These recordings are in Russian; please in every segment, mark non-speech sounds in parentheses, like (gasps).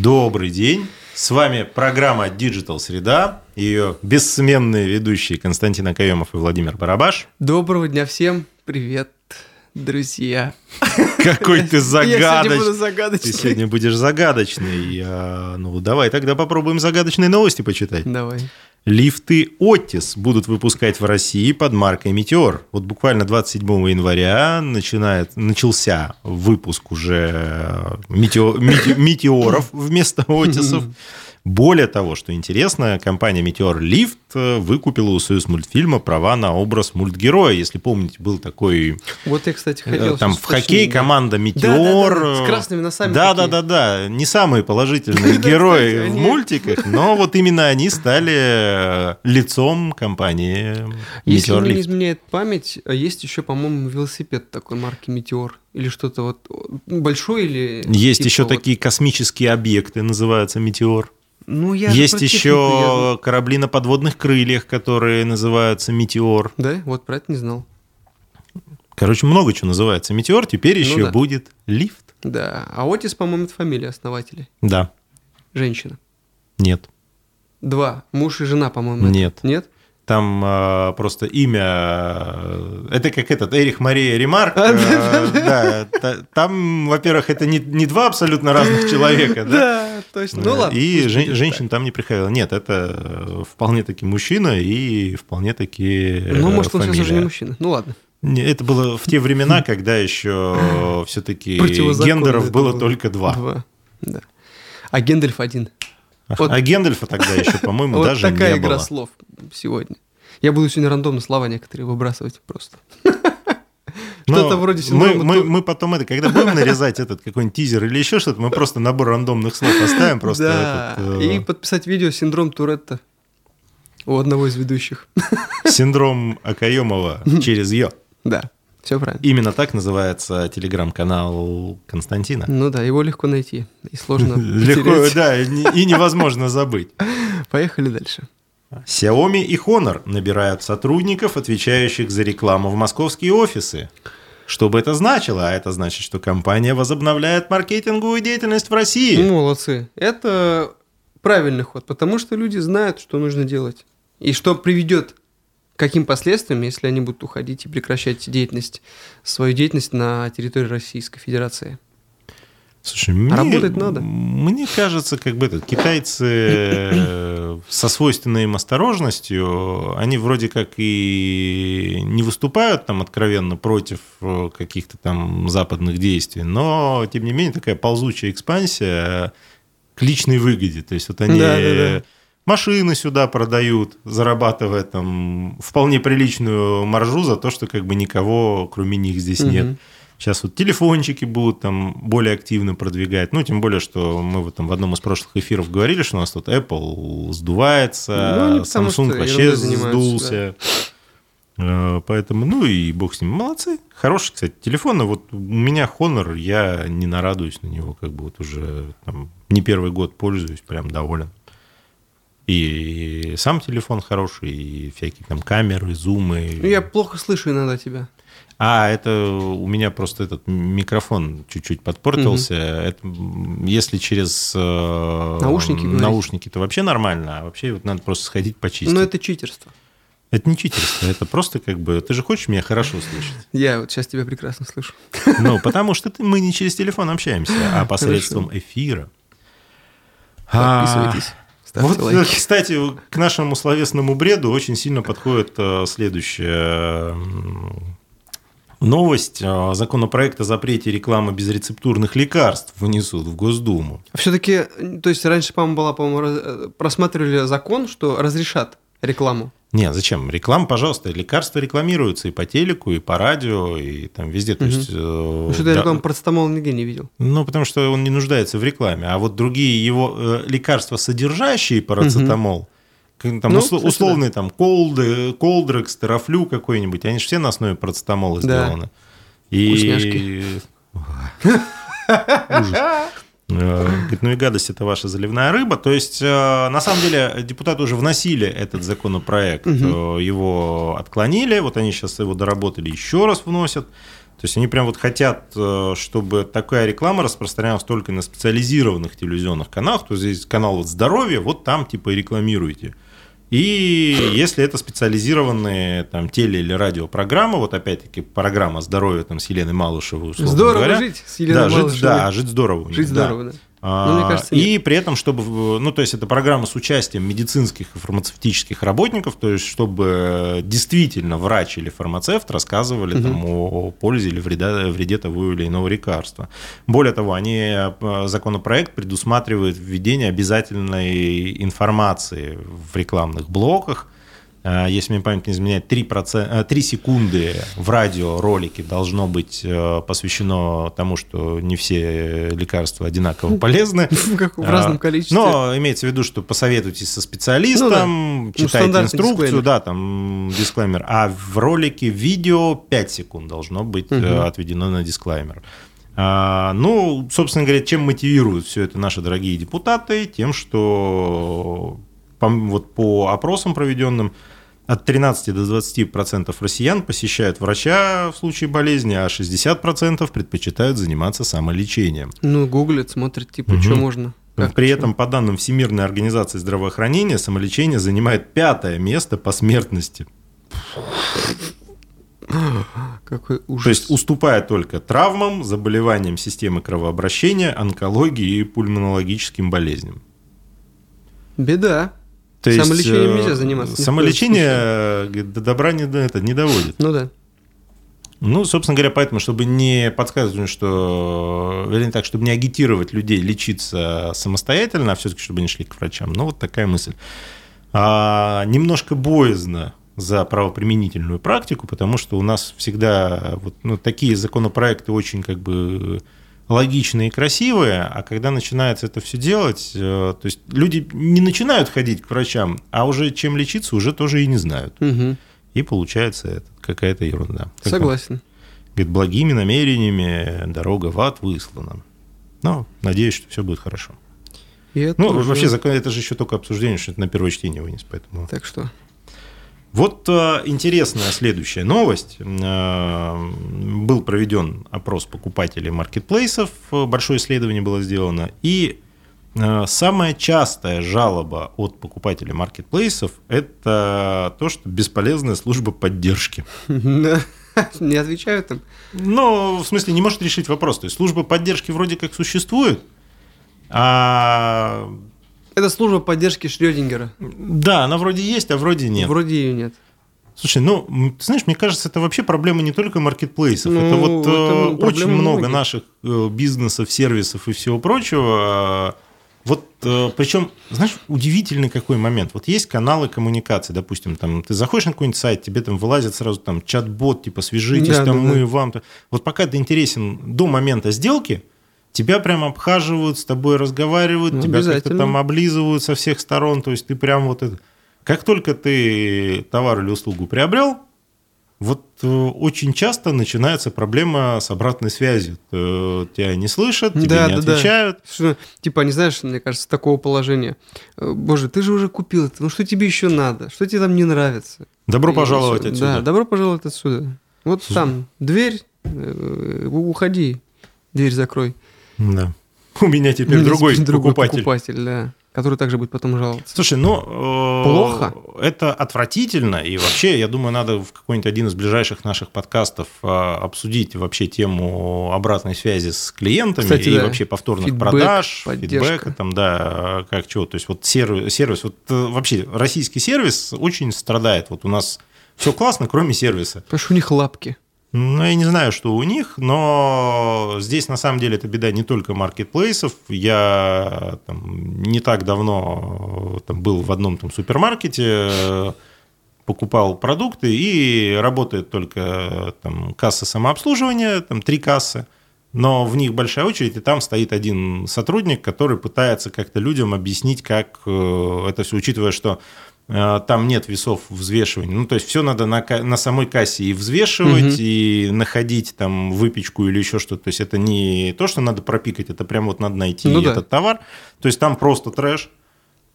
Добрый день. С вами программа Digital Среда, ее бессменные ведущие Константин Акаемов и Владимир Барабаш. Доброго дня всем. Привет, друзья. Какой ты (laughs) Я сегодня буду загадочный. Ты загадочный. сегодня будешь загадочный. А, Ну, давай тогда попробуем загадочные новости почитать. Давай. Лифты Otis будут выпускать в России под маркой Метеор. Вот буквально 27 января начинает, начался выпуск уже метео- мете- метеоров вместо Отисов. (laughs) Более того, что интересно, компания Метеор Лифт э, выкупила у Союз мультфильма права на образ мультгероя. Если помните, был такой Вот я, кстати, э, хотел... там в хоккей да. команда Метеор. С красными носами Да, да, такие. да, да. Не самые положительные (laughs) Да, герои в мультиках, но вот именно они стали э, лицом компании Если мне не изменяет память, а есть еще, по-моему, велосипед такой марки Метеор. Или что-то вот ну, большой или... Есть типа еще вот- такие космические объекты, называются Метеор. Ну, я Есть еще корабли на подводных крыльях, которые называются Метеор. я- Да, вот про это не знал. Короче, много чего называется Метеор. Теперь еще Ну да. будет лифт. Да, а Отис, по-моему, это фамилия основателя. Да. Женщина. Нет. Два. Муж и жена, по-моему. это. Нет. Там э, просто имя... э, Это как этот Эрих Мария Ремарк. Э, (laughs) да, та- там, во-первых, это не, два абсолютно разных (laughs) человека, да? Да, точно. Ну ладно. И женщин там не приходило. Нет, это э, вполне таки мужчина и вполне таки так. Ну, может, он сейчас уже не мужчина. Ну ладно. Это было в те времена, (laughs) когда еще все-таки гендеров было. только два. Два. Да. А Гендальф один. Вот- А Гендальфа тогда еще, по-моему, (laughs) вот даже такая не игра было. слов сегодня. Я буду сегодня рандомно слова некоторые выбрасывать просто. (laughs) Но Что-то вроде Ну, мы, мы, мы потом это, когда будем нарезать этот какой-нибудь тизер или еще что-то, мы просто набор рандомных слов оставим просто. Да. этот, э, И подписать видео «Синдром Туретта» у одного из ведущих. Синдром Акаемова (laughs) через Ё. Да, все правильно. Именно так называется телеграм-канал Константина. Ну да, его легко найти и сложно (laughs) Легко, да, и не- и невозможно забыть. (laughs) Поехали дальше. Xiaomi и Honor набирают сотрудников, отвечающих за рекламу в московские офисы. Что бы это значило? А это значит, что компания возобновляет маркетинговую деятельность в России. Молодцы. Это правильный ход, потому что люди знают, что нужно делать. И что приведет каким последствиям, если они будут уходить и прекращать деятельность, свою деятельность на территории Российской Федерации. Слушай, мне, работать надо. Мне кажется, как бы этот, китайцы э, со свойственной им осторожностью, они вроде как и не выступают там откровенно против э, каких-то там западных действий, но, тем не менее, такая ползучая экспансия к личной выгоде. То есть вот они Да-да-да. Машины сюда продают, зарабатывая там вполне приличную маржу за то, что как бы никого, кроме них, здесь нет. Сейчас вот телефончики будут там более активно продвигать. Ну, тем более, что мы вот там в одном из прошлых эфиров говорили, что у нас тут Apple сдувается, Ну, потому Samsung вообще сдулся. Э, Поэтому, ну и бог с ним. Молодцы. Хороший, кстати, телефон. Но вот у меня Honor, я не нарадуюсь на него, как бы вот уже там, не первый год пользуюсь, прям доволен. И сам телефон хороший, и всякие там камеры, зумы. Ну, я плохо слышу иногда тебя. А, это у меня просто этот микрофон чуть-чуть подпортился. Это, м, если через э, Наушники наушники, то вообще нормально, а вообще вот надо просто сходить почистить. Но это... это читерство. не читерство, это просто как бы... Ты же хочешь меня хорошо слышать? Я вот сейчас тебя прекрасно слышу. Ну, потому что ты- мы не через телефон общаемся, а посредством эфира. А, Подписывайтесь. Ставьте Вот, э, лайки. кстати, к нашему словесному бреду очень сильно подходит э, следующая новость. Э, Законопроект о запрете рекламы безрецептурных лекарств внесут в Госдуму. Все-таки, то есть раньше, по-моему, была, по-моему, просматривали закон, что разрешат рекламу. Не, зачем? Реклама, пожалуйста, лекарства рекламируются и по телеку, и по радио, и там везде. То Мгм. есть, э, Ну, что-то я да- рекламу парацетамола нигде не видел. Ну, потому что он не нуждается в рекламе. А вот другие его э, лекарства, содержащие парацетамол, как там Ну, усло- кстати, условные там колды, колдрекс, терафлю какой-нибудь, они же все на основе парацетамола Да. сделаны. И... (laughs) (laughs) Ужас. Э, Говорит, ну и гадость это ваша заливная рыба. То есть, э, на самом деле, депутаты уже вносили этот законопроект, э, его отклонили, вот они сейчас его доработали, еще раз вносят. То есть они прям вот хотят, чтобы такая реклама распространялась только на специализированных телевизионных каналах. То есть здесь канал вот здоровье, вот там типа и рекламируйте. И если это специализированные там теле- или радиопрограммы, вот опять-таки программа здоровья там с Еленой Малышевой, условно Здорово говоря. жить с Еленой да, жить, Малышевой. да, жить здорово. Жить да. здорово, да. А, Ну, мне кажется, и при этом, чтобы, ну, то есть это программа с участием медицинских и фармацевтических работников, то есть чтобы действительно врач или фармацевт рассказывали там, о, о пользе или вреда, вреде того или иного лекарства. Более того, они, э, законопроект предусматривает введение обязательной информации в рекламных блоках, если мне память не изменяет, 3, 3 секунды в радиоролике должно быть э, посвящено тому, что не все лекарства одинаково полезны. (laughs) В А, разном количестве. Но имеется в виду, что посоветуйтесь со специалистом, Ну читайте стандартный инструкцию, дисклеймер. да, там дисклеймер. А в ролике видео 5 секунд должно быть э, отведено на дисклеймер. А, ну, собственно говоря, чем мотивируют все это наши дорогие депутаты? Тем, что по, вот по опросам проведенным от 13 до 20 процентов россиян посещают врача в случае болезни, а 60 процентов предпочитают заниматься самолечением. Ну, гуглит, смотрит, типа, Мгм. что можно. Как, При этом, по данным Всемирной организации здравоохранения, самолечение занимает пятое место по смертности. (gasps) Какой ужас. То есть уступая только травмам, заболеваниям системы кровообращения, онкологии и пульмонологическим болезням. Беда. То есть, Самолечением э, нельзя заниматься Самолечение до добра не, это, не доводит. Ну да. Ну, собственно говоря, поэтому, чтобы не подсказывать, что, вернее так, чтобы не агитировать людей лечиться самостоятельно, а все-таки, чтобы они шли к врачам. Ну, вот такая мысль. А, немножко боязно за правоприменительную практику, потому что у нас всегда вот, ну, такие законопроекты очень как бы логичные и красивые, а когда начинается это все делать, э, то есть люди не начинают ходить к врачам, а уже чем лечиться уже тоже и не знают. Мгм. И получается это какая-то ерунда. Как? Согласен. Говорит, благими намерениями дорога в ад выслана. Но надеюсь, что все будет хорошо. И это Ну, уже- вообще, закон, это же еще только обсуждение, что это на первое чтение вынес, поэтому... Так что. Вот э, интересная следующая новость. Э, был проведен опрос покупателей маркетплейсов, э, большое исследование было сделано, и самая частая жалоба от покупателей маркетплейсов – это то, что бесполезная служба поддержки. (laughs) Не отвечают им. Ну, в смысле, не может решить вопрос. То есть служба поддержки вроде как существует, а Это служба поддержки Шрёдингера. да, она вроде есть, а вроде нет. Вроде ее нет. Слушай, ну, ты знаешь, мне кажется, это вообще проблема не только маркетплейсов. Ну, это вот это э, проблема очень много многих. наших э, бизнесов, сервисов и всего прочего. Вот, э, причем, знаешь, удивительный какой момент. Вот есть каналы коммуникации, допустим, там ты заходишь на какой-нибудь сайт, тебе там вылазит сразу там чат-бот, типа свяжитесь, Да, там да, мы да. вам. Вот пока ты интересен до момента сделки, тебя прям обхаживают, с тобой разговаривают, Ну, тебя как-то там облизывают со всех сторон, то есть ты прям вот это... Как только ты товар или услугу приобрел, вот э, очень часто начинается проблема с обратной связью. Э, Тебя не слышат, тебе Да, не да, да. отвечают. Что, типа, не знаешь, мне кажется, такого положения. Э, Боже, ты же уже купил это. Ну что тебе еще надо? Что тебе там не нравится? Добро И пожаловать отсюда. Да, добро пожаловать отсюда. Вот там дверь, уходи, дверь закрой. Да. (laughs) У меня теперь Ну, другой, другой покупатель. покупатель, да. Который также будет потом жаловаться. Слушай, ну... э, Плохо? Это отвратительно. И вообще, я думаю, надо в какой-нибудь один из ближайших наших подкастов э, обсудить вообще тему обратной связи с клиентами Кстати, и да. вообще повторных Фидбэк, продаж, поддержка. фидбэка, там, да, как чего. То есть вот сервис, сервис вот э, вообще российский сервис очень страдает. Вот у нас все классно, кроме сервиса. Потому что у них лапки. Ну, я не знаю, что у них, но здесь на самом деле это беда не только маркетплейсов. Я там, не так давно э, там, был в одном там, супермаркете, э, покупал продукты, и работает только э, там, касса самообслуживания, там три кассы, но в них большая очередь, и там стоит один сотрудник, который пытается как-то людям объяснить, как это все, учитывая, что там нет весов взвешивания. Ну, то есть все надо на, на самой кассе и взвешивать, Мгм. и находить там выпечку или еще что-то. То есть это не то, что надо пропикать, это прям вот надо найти Ну да. этот товар. То есть там просто трэш.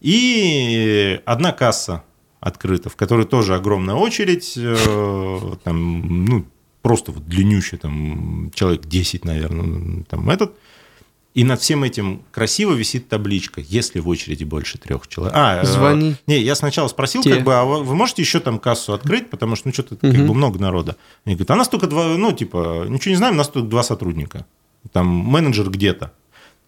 И одна касса открыта, в которой тоже огромная очередь, э, там, ну, просто вот длиннющий, там, человек 10, наверное, там этот. И над всем этим красиво висит табличка, если в очереди больше трех человек. А, Звони. Э, не, я сначала спросил, Те. как бы, а вы можете еще там кассу открыть, потому что, ну, что-то как Мгм. бы много народа. Они говорят, а нас только два, ну, типа, ничего не знаем, у нас только два сотрудника. Там менеджер где-то.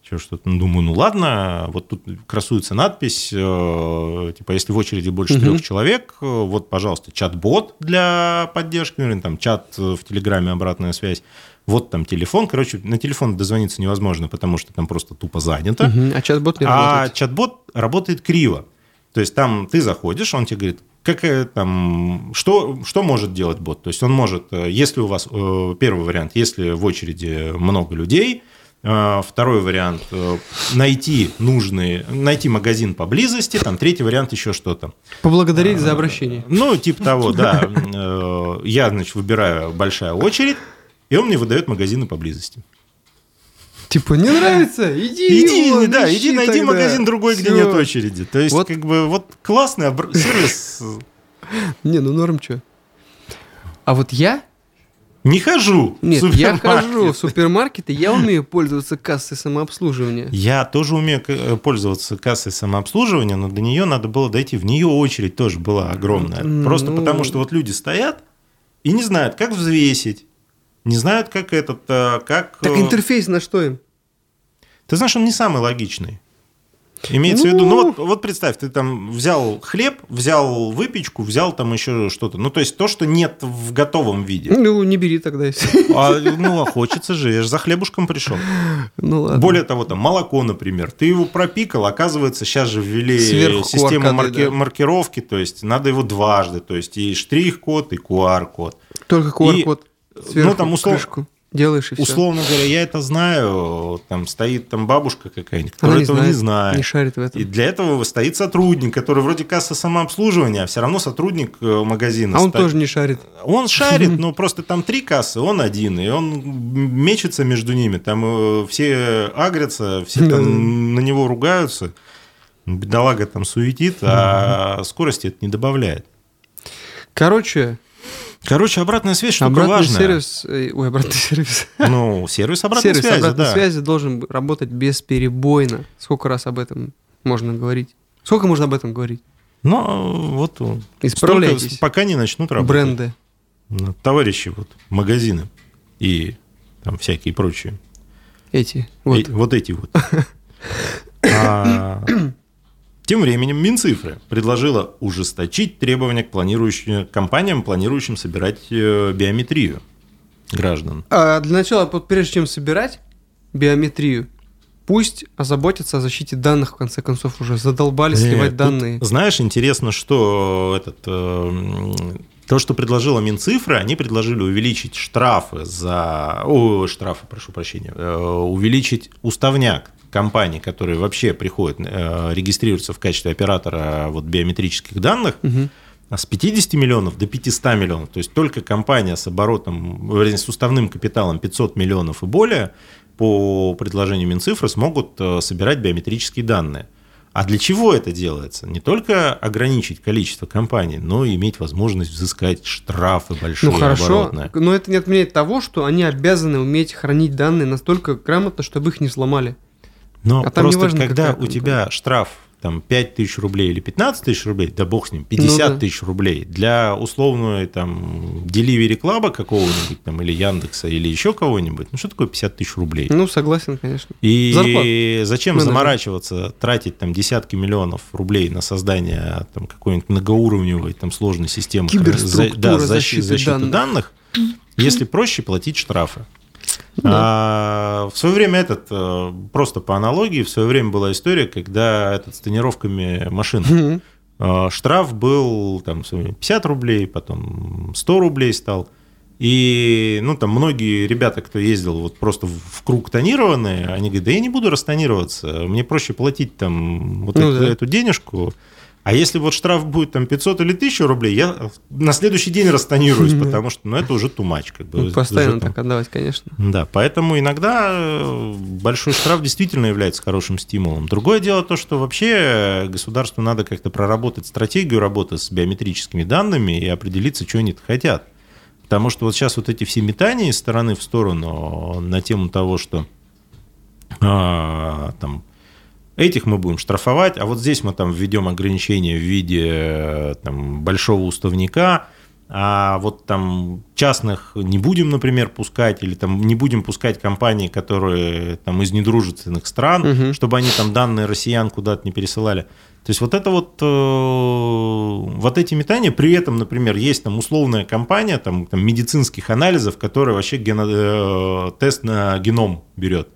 Еще что-то. Ну, думаю, ну ладно, вот тут красуется надпись, э, типа, если в очереди больше Мгм. трех человек, э, вот, пожалуйста, чат-бот для поддержки, ну, или там чат э, в Телеграме, обратная связь. Вот там телефон, короче, на телефон дозвониться невозможно, потому что там просто тупо занято. Мгм. А чат-бот не А работает. чат-бот работает криво. То есть там ты заходишь, он тебе говорит, какая там, что, что может делать бот? То есть он может, э, если у вас, э, первый вариант, если в очереди много людей, э, второй вариант, найти нужный, найти магазин поблизости, там третий вариант еще что-то. Поблагодарить за обращение. Ну, типа того, (laughs) да. Я, значит, выбираю большая очередь, и он мне выдает магазины поблизости. Типа, не нравится? Иди, Иди, его да, ищи иди найди тогда. магазин другой, где Всё. нет очереди. То есть, Вот. как бы, вот классный обр- сервис. Не, ну норм что. А вот я? Не хожу. в Нет, я супермаркет. хожу в супермаркеты, я умею пользоваться кассой самообслуживания. Я тоже умею э, пользоваться кассой самообслуживания, но до нее надо было дойти. В нее очередь тоже была огромная. Ну. Просто потому, что вот люди стоят и не знают, как взвесить, не знают, как этот, э, как... Так э, интерфейс на что им? Ты знаешь, он не самый логичный. Имеется в Ну. виду, ну вот, вот представь, ты там взял хлеб, взял выпечку, взял там еще что-то. Ну, то есть то, что нет в готовом виде. Ну, не бери тогда. если- А, ну, а хочется же, я же за хлебушком пришел. Ну ладно. Более того, там молоко, например, ты его пропикал, оказывается, сейчас же ввели Сверху систему QR-коды, марки- да. маркировки, то есть надо его дважды, то есть и штрих-код, и QR-код. Только QR-код сверху, ну, там услов- крышку делаешь и все. Условно говоря, я это знаю, там стоит там бабушка какая-нибудь, которая этого не знает. Не шарит в этом. И для этого стоит сотрудник, который вроде касса самообслуживания, а все равно сотрудник э, магазина. А он ста- тоже не шарит. Он шарит, (laughs) но просто там три кассы, он один, и он мечется между ними. Там э, все агрятся, все там на него ругаются. Бедолага там суетит, а скорости это не добавляет. Короче, Короче, обратная связь штука обратный важная. сервис... э, Ой, обратный (laughs) сервис. Ну, сервис обратной сервис связи, обратной да. связи должен работать бесперебойно. Сколько раз об этом можно говорить? Сколько можно об этом говорить? Но вот э, Исправляйтесь. столько, пока не начнут работать. Бренды. Ну, Товарищи, вот, магазины и там всякие прочие. Эти. Вот, Вот. вот эти вот. (coughs) А, Тем временем Минцифры предложила ужесточить требования к планирующим, компаниям, планирующим собирать э, биометрию граждан. А для начала, прежде чем собирать биометрию, пусть озаботятся о защите данных, в конце концов, уже задолбали Э, сливать тут, данные. Знаешь, интересно, что этот, э, то, что предложила Минцифры, они предложили увеличить штрафы за... О, штрафы, прошу прощения. э, увеличить уставняк компаний, которые вообще приходят, э, регистрируются в качестве оператора вот, биометрических данных, а с 50 миллионов до 500 миллионов. То есть только компания с оборотом, с уставным капиталом 500 миллионов и более по предложению Минцифры смогут э, собирать биометрические данные. А для чего это делается? Не только ограничить количество компаний, но и иметь возможность взыскать штрафы большие, Ну хорошо, оборотные. но это не отменяет того, что они обязаны уметь хранить данные настолько грамотно, чтобы их не сломали. Но А просто важно, когда у тебя штраф там 5 тысяч рублей или 15 тысяч рублей, да бог с ним, 50 Ну да. тысяч рублей для условного там Delivery Club какого-нибудь там или Яндекса или еще кого-нибудь, ну что такое 50 тысяч рублей? Ну, согласен, конечно. И зарплата. зачем Менеджер. заморачиваться, тратить там десятки миллионов рублей на создание там какой-нибудь многоуровневой там сложной системы Киберструктура за- да, защи- защиты защиты данных. данных, если проще платить штрафы. Да. А, в свое время этот, э, просто по аналогии, в свое время была история, когда этот с тонировками машин э, штраф был там в свое время 50 рублей, потом 100 рублей стал. И, ну, там многие ребята, кто ездил вот просто в в круг тонированные, они говорят, да я не буду растонироваться, мне проще платить там вот Ну эту, да. эту денежку. А если вот штраф будет там 500 или 1000 рублей, я на следующий день растонируюсь, Мгм. (laughs) потому что, ну, это уже much, как бы. Ну, постоянно так отдавать, конечно. да, поэтому иногда э, большой штраф действительно является хорошим стимулом. Другое дело то, что вообще государству надо как-то проработать стратегию работы с биометрическими данными и определиться, что они хотят. Потому что вот сейчас вот эти все метания из стороны в сторону на тему того, что а, там этих мы будем штрафовать, а вот здесь мы там введем ограничения в виде там, большого уставника, а вот там частных не будем, например, пускать, или там не будем пускать компании, которые там из недружественных стран, угу. чтобы они там данные россиян куда-то не пересылали. То есть вот это вот, э, вот эти метания, при этом, например, есть там условная компания там, там медицинских анализов, которая вообще гено, э, тест на геном берет.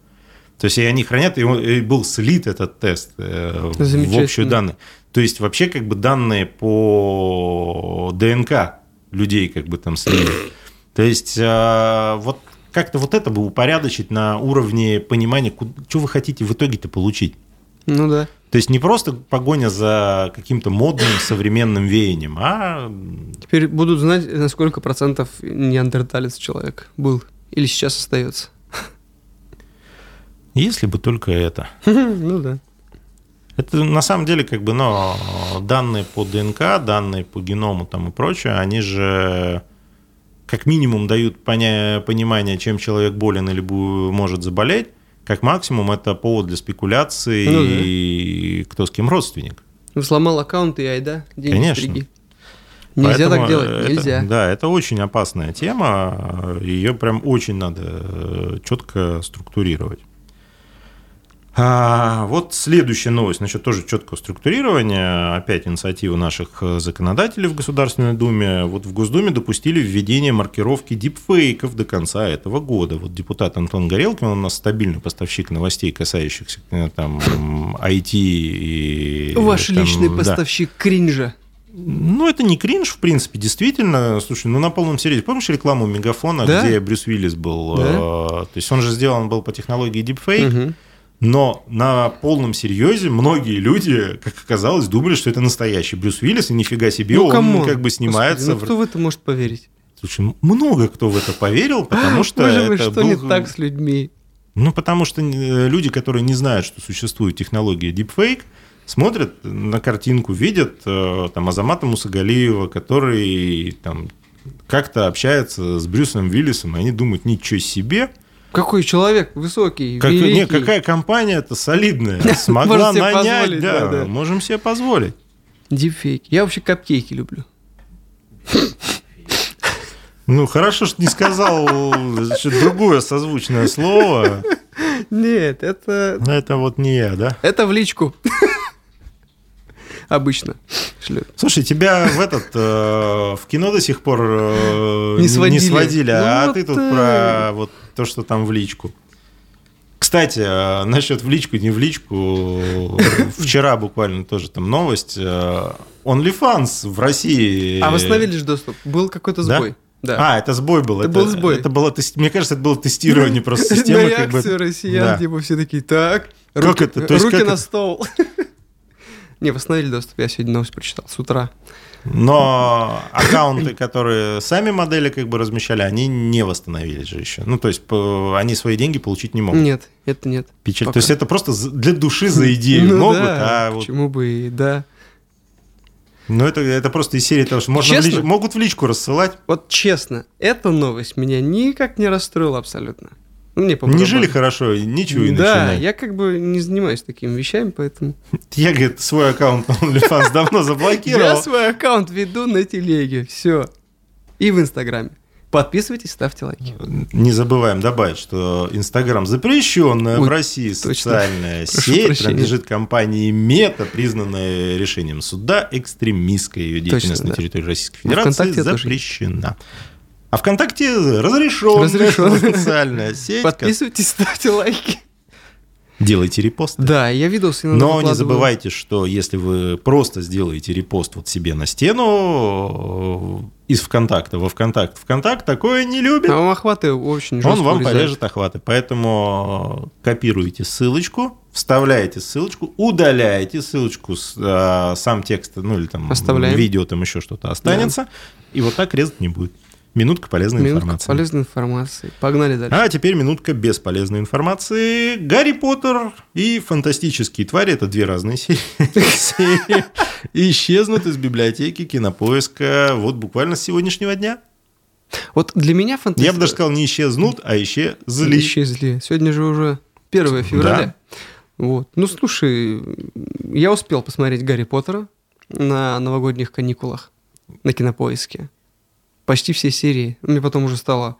То есть и они хранят, и, был слит этот тест э, в общую данные. То есть вообще как бы данные по ДНК людей как бы там слили. То есть э, вот как-то вот это бы упорядочить на уровне понимания, что вы хотите в итоге-то получить. Ну да. То есть не просто погоня за каким-то модным современным веянием, а... Теперь будут знать, на сколько процентов неандерталец человек был или сейчас остается. Если бы только это. (laughs) Ну да. Это на самом деле как бы, но данные по ДНК, данные по геному там и прочее, они же как минимум дают поня- понимание, чем человек болен или может заболеть, как максимум это повод для спекуляции ну, да. и кто с кем родственник. Ну, сломал аккаунт и айда, деньги Конечно. Стриги. Нельзя Поэтому так делать, это, нельзя. Да, это очень опасная тема, ее прям очень надо э, четко структурировать. А, вот следующая новость, насчет тоже четкого структурирования. Опять инициатива наших законодателей в Государственной Думе. Вот в Госдуме допустили введение маркировки дипфейков до конца этого года. Вот депутат Антон Горелкин, он у нас стабильный поставщик новостей, касающихся э, там IT и... Ваш там, личный поставщик да. кринжа. Ну, это не кринж, в принципе, действительно. Слушай, ну на полном серьезе. Помнишь рекламу Мегафона, да? где Брюс Уиллис был? Да? Э, то есть он же сделан был по технологии Deepfake. Угу. Но на полном серьезе многие люди, как оказалось, думали, что это настоящий Брюс Уиллис, и нифига себе, ну, он как бы снимается. Господи, ну, кто в это может поверить? Слушай, много кто в это поверил, (gasps) потому что Боже мой, что был... не так с людьми? Ну, потому что э, люди, которые не знают, что существует технология deepfake, смотрят на картинку, видят э, там Азамата Мусагалиева, который там как-то общается с Брюсом Уиллисом, и они думают, ничего себе, какой человек высокий, как, великий. Не, какая компания-то солидная, (laughs) смогла нанять, да, да, можем себе позволить. Дипфейк. Я вообще капкейки люблю. Ну, хорошо, что не сказал другое созвучное слово. Нет, это... Это вот не я, да? Это в личку. Обычно шлют. Слушай, тебя в этот э, в кино до сих пор э, не сводили, не сводили а ну, а ты тут про вот то, что там в личку. Кстати, э, насчет в личку, не в личку, (laughs) вчера буквально тоже там новость. Э, OnlyFans в России... А восстановили же доступ? Был какой-то сбой. Да? Да. А, это сбой был. Это, это был сбой. Это было, мне кажется, это было тестирование (laughs) просто системы. На реакцию как бы... россиян, да. типа все такие, так, как руки, это? То есть руки как на стол. (laughs) Не, восстановили доступ, я сегодня новость прочитал с утра. Но аккаунты, которые сами модели как бы размещали, они не восстановились же еще. Ну, то есть они свои деньги получить не могут. Нет, это нет. Печаль. Пока. То есть это просто для души за идею ну, могут, да, а почему вот... бы и да. Ну, это, это просто из серии того, что можно честно, в лич... могут в личку рассылать. Вот честно, эта новость меня никак не расстроила абсолютно. Ну, мне не жили хорошо, ничего и Да, начинать. я как бы не занимаюсь такими вещами, поэтому... Я, говорит, свой аккаунт (laughs) OnlyFans давно заблокировал. Я свой аккаунт веду на телеге, все. И в Инстаграме. Подписывайтесь, ставьте лайки. Не забываем добавить, что Инстаграм запрещенная Ой, в России социальная точно. сеть, прощения. принадлежит компании Мета, признанная решением суда экстремистская ее деятельность точно, на территории да. Российской Федерации запрещена. А ВКонтакте разрешенная Разрешен. социальная сеть. Подписывайтесь, ставьте лайки. Делайте репосты. Да, я виделся. Но не забывайте, что если вы просто сделаете репост вот себе на стену э, из ВКонтакта во ВКонтакт, ВКонтакт такое не любит. А он охваты очень Он вам урезает. порежет охваты. Поэтому копируйте ссылочку, вставляете ссылочку, удаляете ссылочку, э, сам текст, ну или там Оставляем. видео, там еще что-то останется, да. и вот так резать не будет. Минутка полезной минутка информации. полезной информации. Погнали дальше. А теперь минутка бесполезной информации. Гарри Поттер и фантастические твари – это две разные серии. (laughs) Исчезнут из библиотеки кинопоиска вот буквально с сегодняшнего дня. Вот для меня фантастика... Я бы даже сказал, не исчезнут, а исчезли. Исчезли. Сегодня же уже 1 февраля. Вот. Ну, слушай, я успел посмотреть Гарри Поттера на новогодних каникулах на кинопоиске. Почти все серии. Мне потом уже стало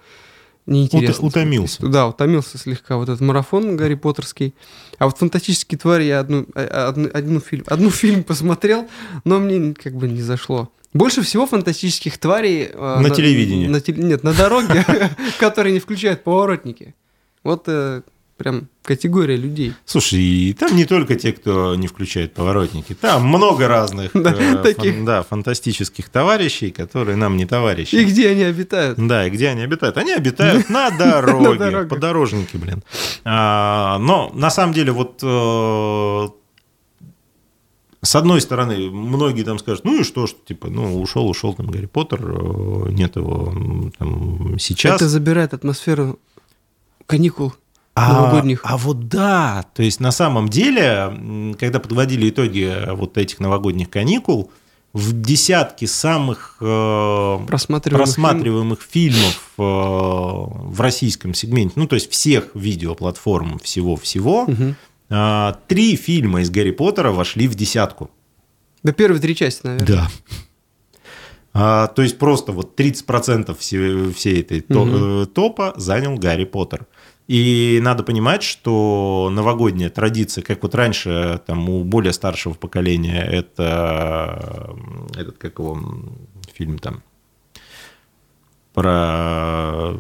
неинтересно. Ут- утомился. Да, утомился слегка. Вот этот марафон Гарри Поттерский. А вот «Фантастические твари» я одну, а- одну, одну, фильм, одну фильм посмотрел, но мне как бы не зашло. Больше всего фантастических тварей... э, На телевидении. на нет, на дороге, (laughs) которые не включают поворотники. Вот э, прям категория людей. Слушай, и там не только те, кто не включает поворотники, там много разных Да, э, (laughs) таких. фан- да, фантастических товарищей, которые нам не товарищи. И где они обитают? Да, и где они обитают? Они обитают (laughs) на дороге, подорожники, блин. А, но на самом деле вот э, с одной стороны, многие там скажут, ну и что, что типа, ну ушел, ушел там Гарри Поттер, э, нет его там сейчас. Это забирает атмосферу каникул новогодних. а вот да, то есть на самом деле, когда подводили итоги вот этих новогодних каникул, в десятке самых э, Просматриваемых просматриваемых фильмов э, в российском сегменте, ну то есть всех видеоплатформ всего-всего, Мгм. э, три фильма из Гарри Поттера вошли в десятку. Да первые три части, наверное. Да. А, то есть просто вот 30% всей, всей этой э, топа занял Гарри Поттер. И надо понимать, что новогодняя традиция, как вот раньше там у более старшего поколения, это этот как его фильм там про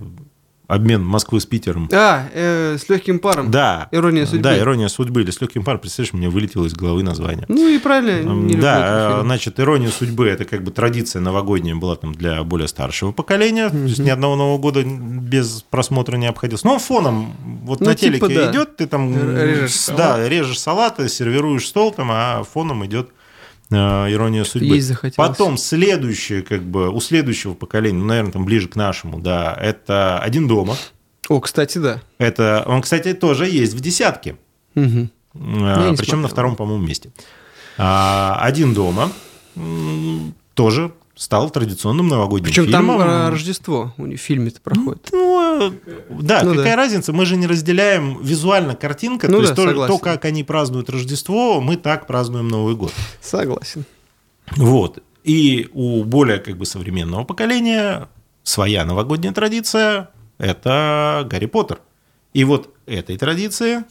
обмен Москвы с Питером. А, э, с легким паром. Да. Ирония судьбы. Да, ирония судьбы. Или с легким паром, представляешь, мне вылетело из головы название. Ну и правильно, не Да, э, значит, ирония судьбы это как бы традиция новогодняя была там для более старшего поколения. То есть ни одного Нового года без просмотра не обходился. Но фоном вот Ну, на типа, телеке да. идет, ты там Режешь с- салат. да, режешь салаты, сервируешь стол, там, а фоном идет ирония судьбы. Есть захотелось. Потом следующее, как бы, у следующего поколения, ну, наверное, там ближе к нашему, да, это один дома. О, кстати, да. Это, он, кстати, тоже есть в десятке. Мгм. А, не Причем на втором, по-моему, месте. А, Один дома тоже стал традиционным новогодним Причем там фильмом. э, Рождество у них в фильме-то проходит. Ну, э, да, Ну какая да. разница? Мы же не разделяем визуально картинка. Ну то есть да, то, согласен. то, как они празднуют Рождество, мы так празднуем Новый год. Согласен. Вот. И у более как бы современного поколения своя новогодняя традиция – это Гарри Поттер. И вот этой традиции,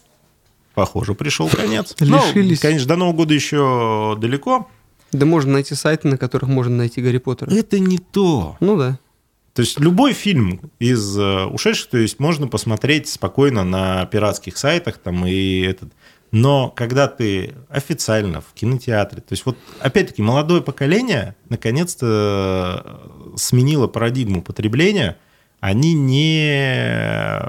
похоже, пришел конец. Ну, Лишились. конечно, до Нового года еще далеко. Да можно найти сайты, на которых можно найти Гарри Поттера. Это не то. Ну да. То есть любой фильм из э, ушедших, то есть можно посмотреть спокойно на пиратских сайтах там и этот. Но когда ты официально в кинотеатре, то есть вот опять-таки молодое поколение наконец-то э, сменило парадигму потребления, они не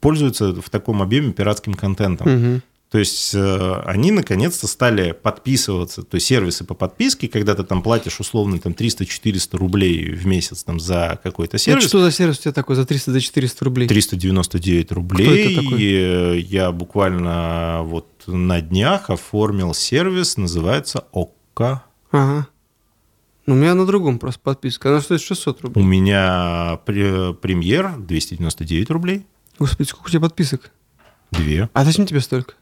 пользуются в таком объеме пиратским контентом. Мгм. То есть э, они наконец-то стали подписываться, то есть сервисы по подписке, когда ты там платишь условно там 300-400 рублей в месяц там за какой-то Это сервис. что за сервис у тебя такой за 300 до 400 рублей? 399 рублей. Кто это такой? И Я буквально вот на днях оформил сервис, называется ОККО. Ага. Ну, у меня на другом просто подписка. Она стоит 600 У рублей. меня пре- премьер 299 рублей. Господи, сколько у тебя подписок? Две. А зачем тебе столько?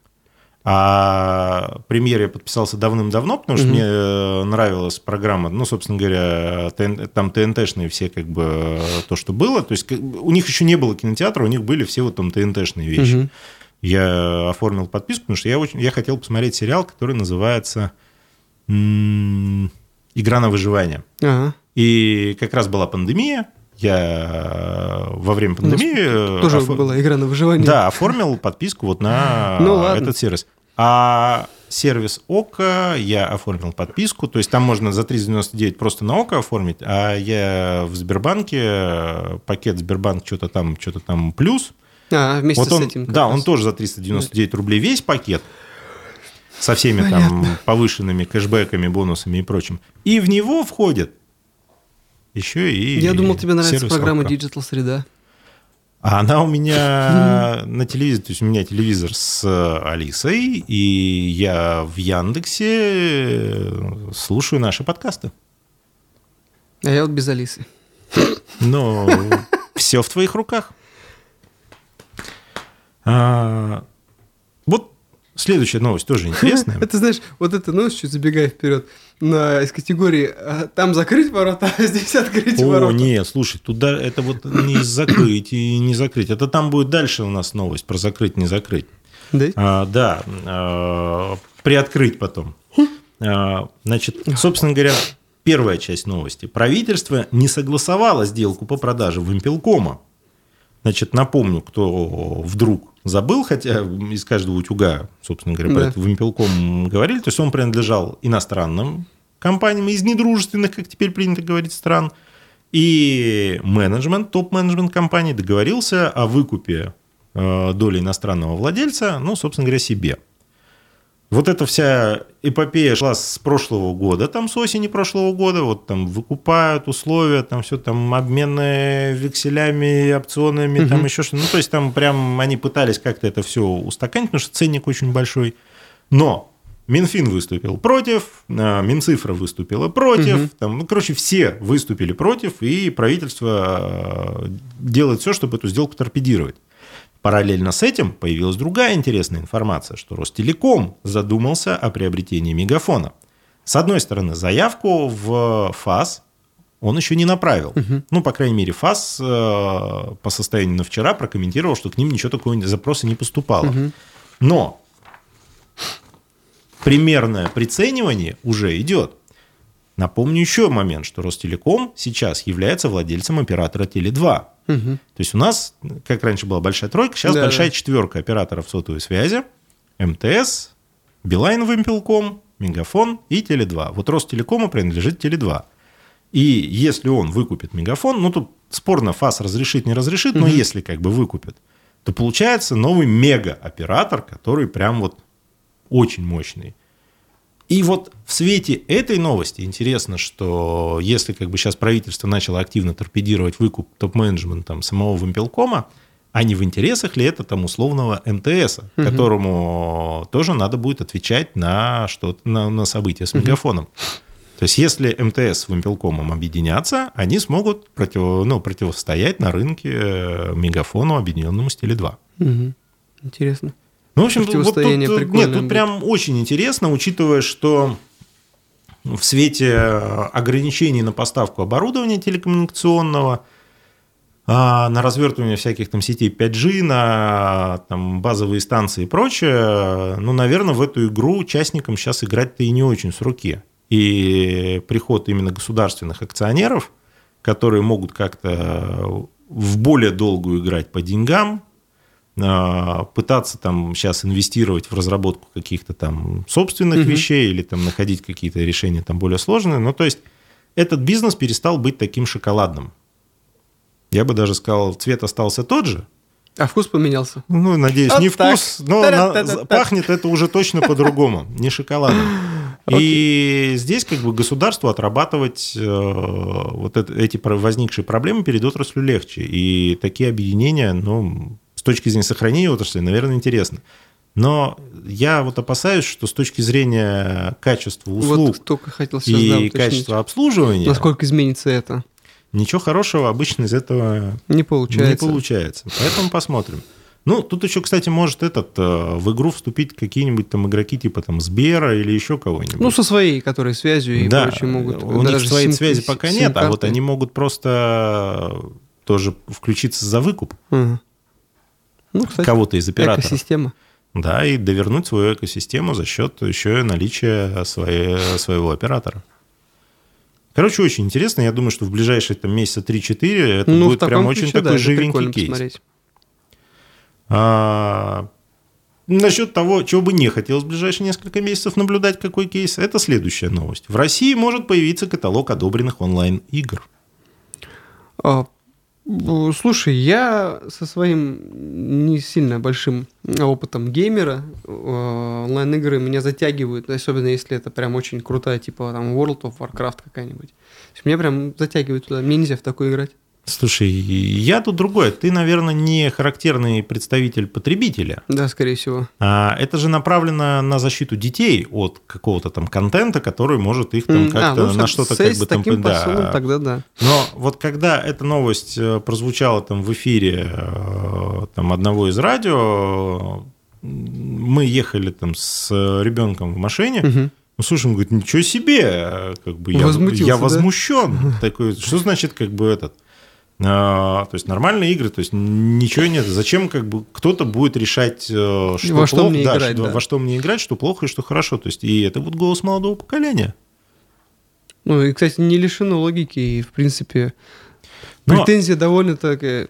А премьер я подписался давным-давно, потому что Мгм. мне э, нравилась программа, ну, собственно говоря, ТН там ТНТшные все как бы э, то, что было. То есть у них еще не было кинотеатра, у них были все вот там ТНТшные вещи. Мгм. Я оформил подписку, потому что я, очень, я хотел посмотреть сериал, который называется «Игра на выживание». Ага. И как раз была пандемия, я э, во время У нас пандемии... э, Тоже офо- была игра на выживание. да, оформил подписку вот на Ну, ладно. этот сервис. А сервис ОКО я оформил подписку, то есть там можно за 399 просто на ОКО оформить, а я в Сбербанке, э, пакет Сбербанк что-то там, что-то там плюс. А, вместе Вот с он, этим. как да, раз. он тоже за 399 рублей весь пакет со всеми там Понятно. повышенными кэшбэками, бонусами и прочим. И в него входит еще и Я думал, тебе нравится программа ОККО. Digital Среда. А она у меня (laughs) на телевизоре, то есть у меня телевизор с Алисой, и я в Яндексе э, слушаю наши подкасты. А я вот без Алисы. (laughs) Но все в твоих руках. А, следующая новость тоже интересная. (laughs) Это знаешь, вот эта новость, чуть забегая вперед, на, из категории а, там закрыть ворота, а здесь открыть О, ворота. не, слушай, туда это вот не закрыть и не закрыть. Это там будет дальше у нас новость про закрыть, не закрыть. Да? А, да, а, приоткрыть потом. А, значит, собственно говоря, первая часть новости. Правительство не согласовало сделку по продаже Вимпелкома. Значит, напомню, кто вдруг забыл, хотя из каждого утюга, собственно говоря, про Да. это Вимпелком говорили, то есть он принадлежал иностранным компаниям из недружественных, как теперь принято говорить, стран. И менеджмент, топ-менеджмент компании договорился о выкупе э, доли иностранного владельца, ну, собственно говоря, себе. Вот эта вся эпопея шла с прошлого года, там с осени прошлого года, вот там выкупают условия, там все там обмены векселями, опционами, там Мгм. еще что-то. Ну, то есть там прям они пытались как-то это все устаканить, потому что ценник очень большой. Но Минфин выступил против, а, Минцифра выступила против, Мгм. там, ну, короче, все выступили против, и правительство а, делает все, чтобы эту сделку торпедировать. Параллельно с этим появилась другая интересная информация, что Ростелеком задумался о приобретении мегафона. С одной стороны, заявку в ФАС он еще не направил. Мгм. Ну, по крайней мере, ФАС э, по состоянию на вчера прокомментировал, что к ним ничего такого запроса не поступало. Мгм. Но примерное приценивание уже идет. Напомню еще момент, что Ростелеком сейчас является владельцем оператора Теле2. Мгм. То есть у нас, как раньше была большая тройка, сейчас Да, большая да. четверка операторов сотовой связи. МТС, Билайн Вимпелком, Мегафон и Теле2. Вот Ростелекому принадлежит Теле2. И если он выкупит Мегафон, ну тут спорно ФАС разрешит, не разрешит, но Мгм. если как бы выкупит, то получается новый мега-оператор, который прям вот очень мощный. И вот в свете этой новости интересно, что если как бы сейчас правительство начало активно торпедировать выкуп топ-менеджментом самого Вимпелкома, а не в интересах ли это там условного МТС, Мгм. которому тоже надо будет отвечать на, что на, на события с мегафоном. То есть если МТС с Вимпелкомом объединятся, они смогут против, ну, противостоять на рынке э, мегафону, объединенному с Теле2. Мгм. Интересно. Ну, в общем, вот тут, Противостояние нет, тут прям очень интересно, учитывая, что в свете э, ограничений на поставку оборудования телекоммуникационного, а, на развертывание всяких там сетей 5G, на там, базовые станции и прочее, ну, наверное, в эту игру участникам сейчас играть-то и не очень с руки. И приход именно государственных акционеров, которые могут как-то в более долгую играть по деньгам, а, пытаться там сейчас инвестировать в разработку каких-то там собственных Мгм. вещей или там находить какие-то решения там более сложные. Ну, то есть этот бизнес перестал быть таким шоколадным. Я бы даже сказал, цвет остался тот же. А вкус поменялся. Ну, надеюсь, Вот не так. вкус, но на- пахнет это уже точно по-другому, не шоколадом. (laughs) И здесь как бы государству отрабатывать э, вот это- эти возникшие проблемы перед отраслью легче. И такие объединения, ну, с точки зрения сохранения отрасли, наверное, интересно. Но я вот опасаюсь, что с точки зрения качества услуг Вот только хотел сейчас да, и уточнить. качества обслуживания, Насколько изменится это? ничего хорошего обычно из этого Не получается. не получается. Поэтому посмотрим. Ну, тут еще, кстати, может этот э, в игру вступить какие-нибудь там игроки типа там Сбера или еще кого-нибудь. Ну, со своей, которые связью и да, прочее могут. у них своей сим- связи пока нет, а вот они могут просто тоже включиться за выкуп Ага. Ну, кстати, кого-то из операторов. экосистема. Да, и довернуть свою экосистему за счет еще и наличия своей, своего оператора. Короче, очень интересно. Я думаю, что в ближайшие там, месяца 3-4 это ну, будет прям очень ключе, такой живенький кейс. посмотреть. А, насчет того, чего бы не хотелось в ближайшие несколько месяцев наблюдать, какой кейс, это следующая новость. В России может появиться каталог одобренных онлайн-игр. Слушай, я со своим не сильно большим опытом геймера э, онлайн-игры меня затягивают, особенно если это прям очень крутая, типа там World of Warcraft какая-нибудь. Меня прям затягивает туда. Мне нельзя в такое играть. Слушай, я тут другой. Ты, наверное, не характерный представитель потребителя. Да, скорее всего. А это же направлено на защиту детей от какого-то там контента, который может их там М, как-то а, ну, на что-то как бы там... таким да. посылом тогда да. Но вот когда эта новость э, прозвучала там в эфире э, там, одного из радио, мы ехали там с ребенком в машине, Мгм. ну, слушай, он говорит, ничего себе, э, как бы я, я да? возмущен. Такой, что значит как бы этот? А, то есть нормальные игры, то есть ничего нет. Зачем как бы кто-то будет решать, э, что Во что плохо, мне да, играть, что- да. во что мне играть, что плохо и что хорошо. То есть и это вот голос молодого поколения. Ну, и, кстати, не лишено логики, и, в принципе, Но- претензия довольно-таки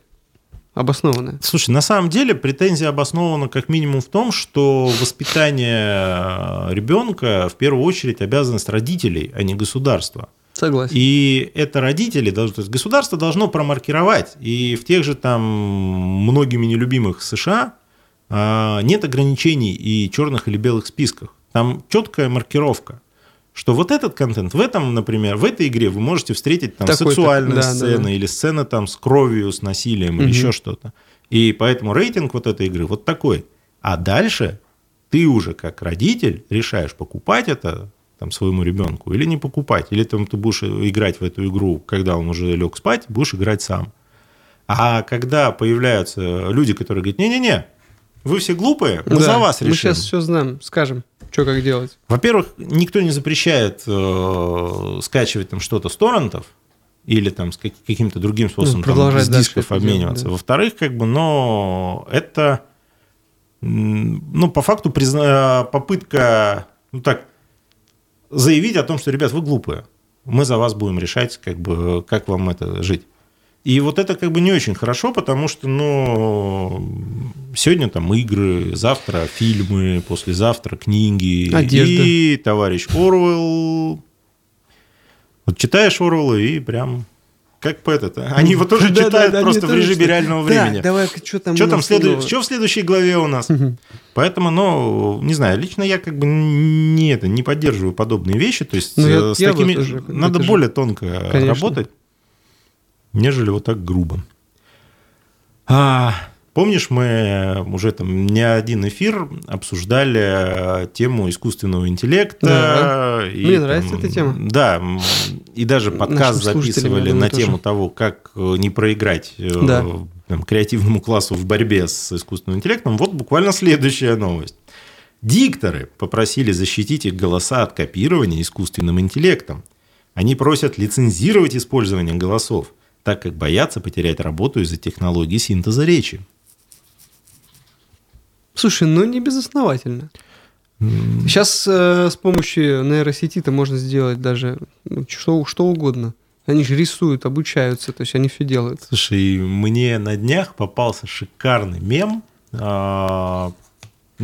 обоснованная. Слушай, на самом деле претензия обоснована как минимум в том, что воспитание ребенка в первую очередь обязанность родителей, а не государства. Согласен. И это родители должны, то есть государство должно промаркировать. И в тех же там многими нелюбимых США а, нет ограничений и черных или белых списках. Там четкая маркировка, что вот этот контент в этом, например, в этой игре вы можете встретить там сексуальные да, да, сцены да. или сцены там с кровью, с насилием или Мгм. еще что-то. И поэтому рейтинг вот этой игры вот такой. А дальше ты уже как родитель решаешь, покупать это там, своему ребенку или не покупать. Или там ты будешь играть в эту игру, когда он уже лег спать, будешь играть сам. А когда появляются люди, которые говорят, не-не-не, вы все глупые, мы Да, за вас Мы решим. сейчас все знаем, скажем, что как делать. Во-первых, никто не запрещает э, скачивать там что-то с торрентов или там с как- каким-то другим способом там, Ну, продолжать с дальше дисков делать, обмениваться. да. Во-вторых, как бы, но это, ну, по факту призна- попытка, ну так, заявить о том, что, ребят, вы глупые, мы за вас будем решать, как бы, как вам это жить. И вот это как бы не очень хорошо, потому что, ну, сегодня там игры, завтра фильмы, послезавтра книги. Одежда. И товарищ Оруэлл. Вот читаешь Оруэлла и прям как по это Они его тоже Да, да, читают да, просто они в режиме читают. реального времени. давай-ка, что там Что там нового? Что в следующей главе у нас? Поэтому, ну, не знаю, лично я как бы не это не поддерживаю подобные вещи. То есть Ну, я- э, с я такими тоже, надо же- более тонко Конечно. работать, нежели вот так грубо. А, помнишь, мы уже там не один эфир обсуждали э, тему искусственного интеллекта. Да. и Мне там, нравится эта тема. Да, и даже подкаст Нашим записывали думаю, на тоже. тему того, как э, не проиграть э, Да. там, креативному классу в борьбе с искусственным интеллектом. Вот буквально следующая новость. Дикторы попросили защитить их голоса от копирования искусственным интеллектом. Они просят лицензировать использование голосов, так как боятся потерять работу из-за технологии синтеза речи. Слушай, ну не безосновательно. Сейчас э, с помощью нейросети-то можно сделать даже ну, что, что угодно. Они же рисуют, обучаются, то есть они все делают. Слушай, мне на днях попался шикарный мем а,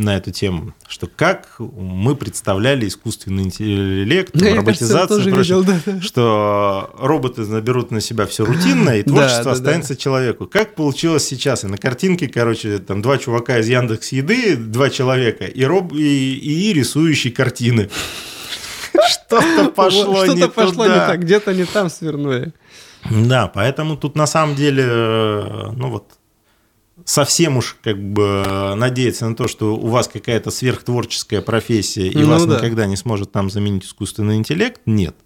на эту тему, что как мы представляли искусственный интеллект, Да, я, роботизацию, кажется, прочее, видел, да, да. что роботы наберут на себя все рутинное, и Да, творчество да, останется человеку. Как получилось сейчас? И на картинке, короче, там два чувака из Яндекс Еды, два человека, и, роб... и, и рисующий картины. Что-то пошло не Что-то пошло не так, где-то не там свернули. Да, поэтому тут на самом деле, э, ну вот, совсем уж как бы надеяться на то, что у вас какая-то сверхтворческая профессия и Ну вас да. никогда не сможет там заменить искусственный интеллект, нет.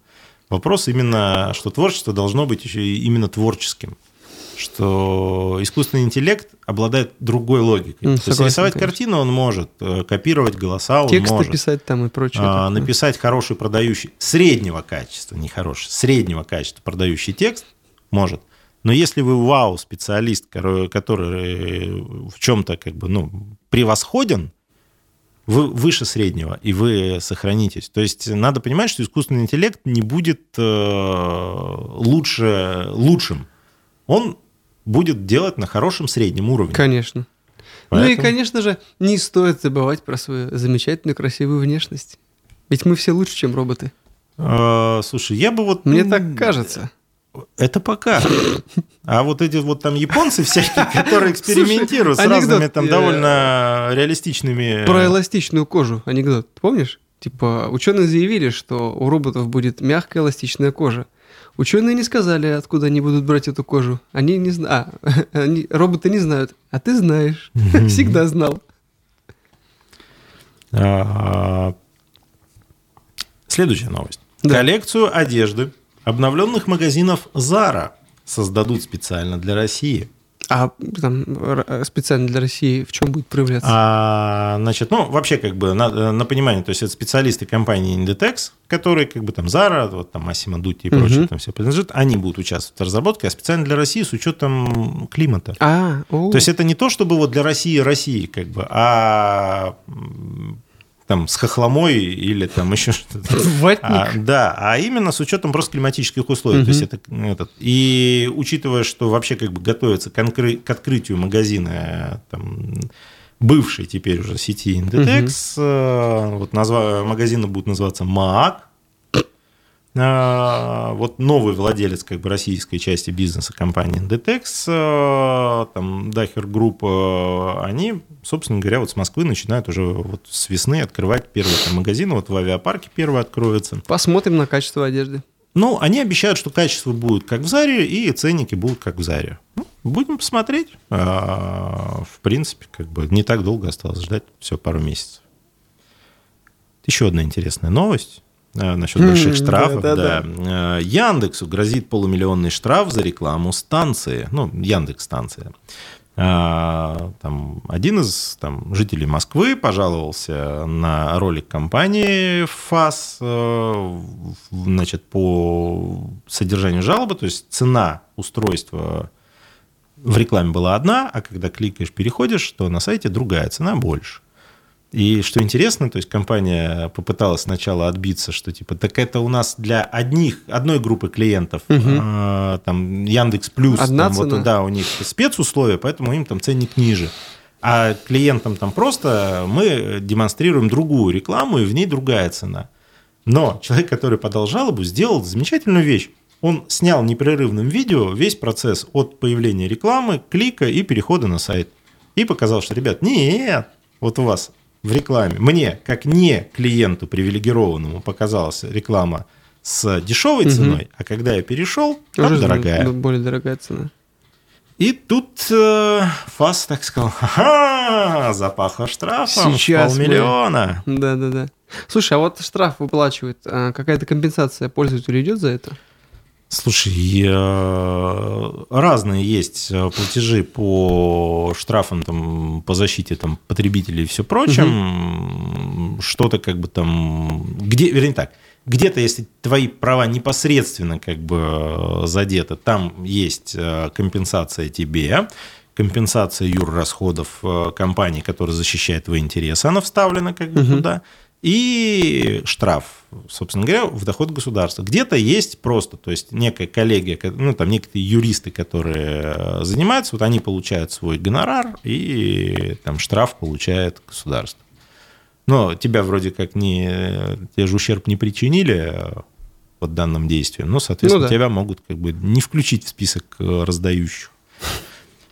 Вопрос именно, что творчество должно быть еще и именно творческим. Что искусственный интеллект обладает другой логикой. М, То есть согласен, рисовать конечно. картину он может, э, копировать голоса он Тексты может. писать там и прочее. А, написать хороший продающий, среднего качества, не хороший, среднего качества продающий текст может. Но если вы вау-специалист, который, который в чем-то как бы, ну, превосходен, вы выше среднего, и вы сохранитесь. То есть надо понимать, что искусственный интеллект не будет э, лучше, лучшим. Он будет делать на хорошем среднем уровне. Конечно. Ну и, Поэтому- конечно же, не стоит забывать про свою замечательную красивую внешность. Ведь мы все лучше, чем роботы. Э, слушай, я бы вот... Мне так кажется. Это пока. А вот эти вот там японцы всякие, (laughs) которые экспериментируют с Слушай, разными анекдот, там э, довольно реалистичными... Про эластичную кожу анекдот. Помнишь? Типа, ученые заявили, что у роботов будет мягкая эластичная кожа. Ученые не сказали, откуда они будут брать эту кожу. Они не знают. А, (laughs) они... роботы не знают. А ты знаешь. Всегда знал. А, Следующая новость. Коллекцию одежды обновленных магазинов Zara создадут специально для России. А там специально для России в чем будет проявляться? А, значит, ну, вообще, как бы, на, на понимание, то есть, это специалисты компании Inditex, которые, как бы, там, Zara, вот, там, Massimo Dutti и прочее, Мгм. там все принадлежит, они будут участвовать в разработке, а специально для России с учетом климата. А, о. То есть, это не то, чтобы вот для России России, как бы, а там, с хохломой или там еще что-то. (laughs) А, да, а именно с учетом просто климатических условий. То есть это, этот, и учитывая, что вообще как бы готовится к, откры- к открытию магазина э, там, бывшей теперь уже сети Inditex, э, вот назва, магазины будут называться MAAG, вот новый владелец как бы российской части бизнеса компании Inditex, э, там Daher Group, э, они, собственно говоря, вот с Москвы начинают уже вот с весны открывать первые там магазины, вот в авиапарке первый откроется. Посмотрим на качество одежды. Ну, они обещают, что качество будет как в Заре, и ценники будут как в Заре. Ну, будем посмотреть. А, В принципе, как бы не так долго осталось ждать, все пару месяцев. Еще одна интересная новость а, насчет М, больших штрафов. да, Да, да, А, Яндексу грозит полумиллионный штраф за рекламу станции. Ну, Яндекс станция. А, Там один из там, жителей Москвы пожаловался на ролик компании ФАС э, значит, по содержанию жалобы, то есть цена устройства в рекламе была одна, а когда кликаешь, переходишь, то на сайте другая цена больше. И что интересно, то есть компания попыталась сначала отбиться, что типа, так это у нас для одних, одной группы клиентов, э, там Яндекс Плюс, Одна там вот, цена. да, у них спецусловия, поэтому им там ценник ниже. А клиентам там просто мы демонстрируем другую рекламу, и в ней другая цена. Но человек, который подал жалобу, сделал замечательную вещь. Он снял непрерывным видео весь процесс от появления рекламы, клика и перехода на сайт. И показал, что, ребят, нет, вот у вас в рекламе, мне, как не клиенту привилегированному, показалась реклама с дешевой ценой, а когда я перешел, там Уже дорогая. более дорогая цена. И тут э, Фас так сказал, ха-ха, запахло штрафом Сейчас мы- полмиллиона. Да, да, да. Слушай, а вот штраф выплачивает, а какая-то компенсация пользователю идет за это? Слушай, э, разные есть э, платежи по штрафам там, по защите там, потребителей и все прочим. Что-то как бы там... Где, вернее так, где-то, если твои права непосредственно как бы э, задеты, там есть компенсация тебе, компенсация юррасходов э, компании, которая защищает твои интересы, она вставлена как бы Мгм. туда, и штраф, собственно говоря, в доход государства. Где-то есть просто, то есть некая коллегия, ко- ну там некие юристы, которые э, занимаются, вот они получают свой гонорар, и там штраф получает государство. Но тебя вроде как не, тебе же ущерб не причинили э, под данным действием, но, соответственно, Ну да. тебя могут как бы не включить в список э, раздающих.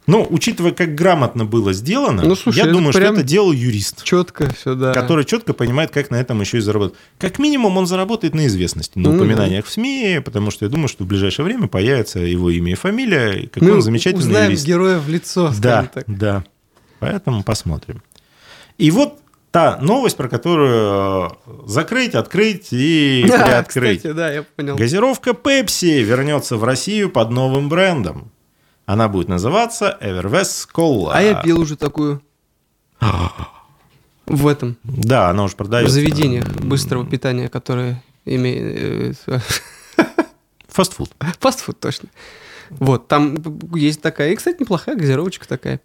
Но, учитывая, как грамотно было сделано, Ну, слушай, я думаю, что это делал юрист Четко все, да. который четко понимает, как на этом еще и заработать. Как минимум, он заработает на известности, на Ну, упоминаниях в СМИ, потому что я думаю, что в ближайшее время появится его имя и фамилия, и какой Мы он замечательный узнаем юрист. героя в лицо, Да, так. да. Поэтому посмотрим. И вот та новость, про которую э, закрыть, открыть и (laughs) Да, приоткрыть. кстати, да, я понял. Газировка Pepsi вернется в Россию под новым брендом. Она будет называться Everwest Cola. А я пил уже такую. (gasps) В этом, Да, она уже в продается. заведениях быстрого питания, которые имеют... (laughs) Фастфуд. Фастфуд, точно. Вот, там есть такая, и, кстати, неплохая газировочка такая.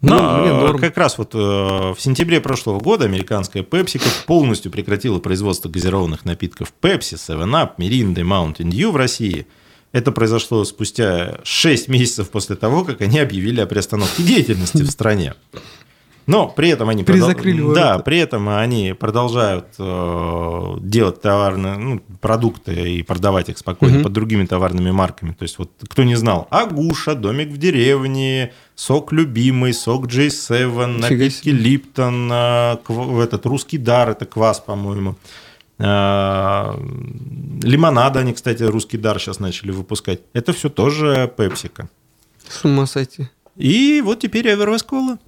Но Ну, мне норм. как раз вот э, в сентябре прошлого года американская PepsiCo полностью прекратила производство газированных напитков Pepsi, 7up, Mirinda и Mountain Dew в России. Это произошло спустя 6 месяцев после того, как они объявили о приостановке деятельности в стране. Но при этом они продол- да, при этом они продолжают э, делать товарные ну, продукты и продавать их спокойно Мгм. под другими товарными марками. То есть вот кто не знал, Агуша, Домик в деревне, Сок любимый, Сок J7, Нифига напитки. Липтон, э, кв- этот русский дар, это квас, по-моему. Э, Лимонада они, кстати, русский дар сейчас начали выпускать. Это все тоже пепсика. С ума сойти. И вот теперь Эвервест кола.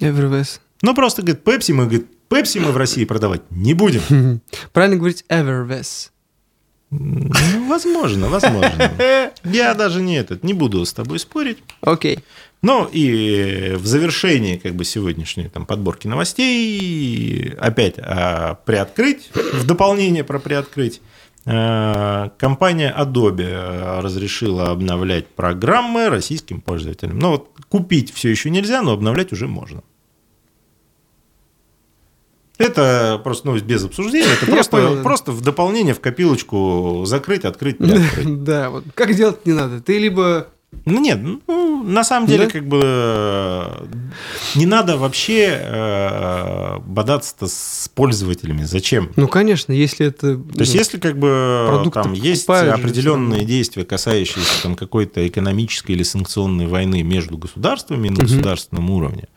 Everwest. Ну, просто, говорит, пепси мы, говорит, пепси мы в России продавать не будем. (laughs) Правильно говорить Everwest. Ну, возможно, возможно. Я даже не этот, не буду с тобой спорить. Окей. Ну и в завершении как бы сегодняшней там, подборки новостей опять а, приоткрыть, в дополнение про приоткрыть, а, компания Adobe а, разрешила обновлять программы российским пользователям. Ну вот купить все еще нельзя, но обновлять уже можно. Это просто новость без обсуждения, это просто, понял, просто в дополнение в копилочку закрыть, открыть. (laughs) Да, вот как делать не надо. Ты либо... Ну нет, ну, на самом деле, Да? как бы э, не надо вообще э, бодаться с пользователями. Зачем? Ну, конечно, если это... То есть, если как бы там есть же определенные всё действия, касающиеся там какой-то экономической или санкционной войны между государствами на Мгм. государственном уровне,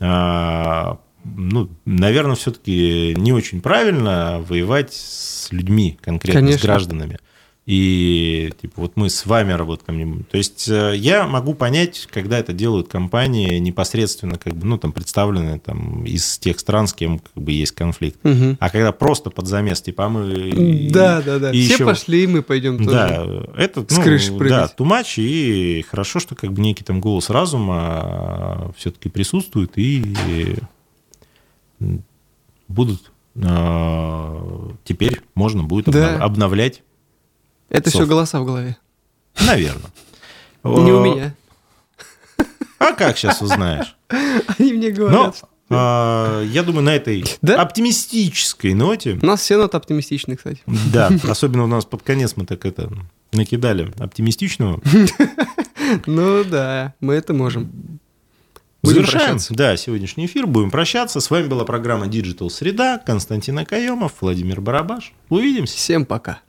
а, ну, наверное, все-таки не очень правильно воевать с людьми, конкретно с Конечно. гражданами. И типа вот мы с вами работаем. То есть э, я могу понять, когда это делают компании непосредственно как бы, ну, там представленные там из тех стран, с кем как бы есть конфликт. Мгм. А когда просто под замес, типа, а мы... Да, да, да. и Все ещё- пошли, и мы пойдем тоже. Да, это, С ну, крыши да, прыгать. тумач, и хорошо, что как бы некий там голос разума все-таки присутствует, и будут а, теперь можно будет Да. обнов- обновлять, Это все Софт. голоса в голове. наверное. (laughs) Не у меня. А как сейчас узнаешь? (laughs) Они мне Но говорят. что- а, я думаю, на этой Да? оптимистической ноте У нас все ноты оптимистичны, кстати. Да, (laughs) особенно у нас под конец мы так это накидали оптимистичного. Ну да, мы это можем. Будем Завершаем, прощаться. да, сегодняшний эфир, будем прощаться. С вами была программа Digital Среда, Константин Акаемов, Владимир Барабаш. Увидимся. Всем пока.